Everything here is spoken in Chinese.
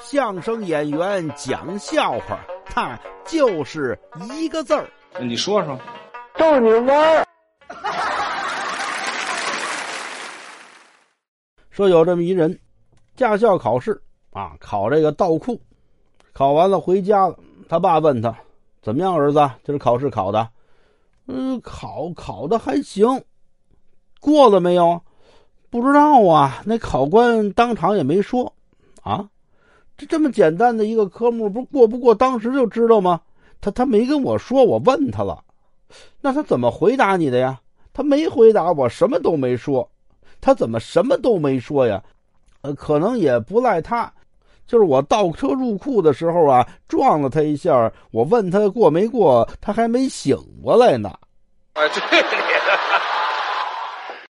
相声演员讲笑话，他就是一个字儿。你说说，逗你玩儿。说有这么一人，驾校考试啊，考这个倒库，考完了回家了。他爸问他：“怎么样，儿子？这是考试考的？”“嗯，考考的还行。”“过了没有？”“不知道啊，那考官当场也没说。”“啊，这么简单的一个科目，不过不过当时就知道吗？”“他他没跟我说，我问他了。”“那他怎么回答你的呀？”“他没回答我，什么都没说。”他怎么什么都没说呀？呃，可能也不赖他，就是我倒车入库的时候啊，撞了他一下。我问他过没过，他还没醒过来呢。哎，对。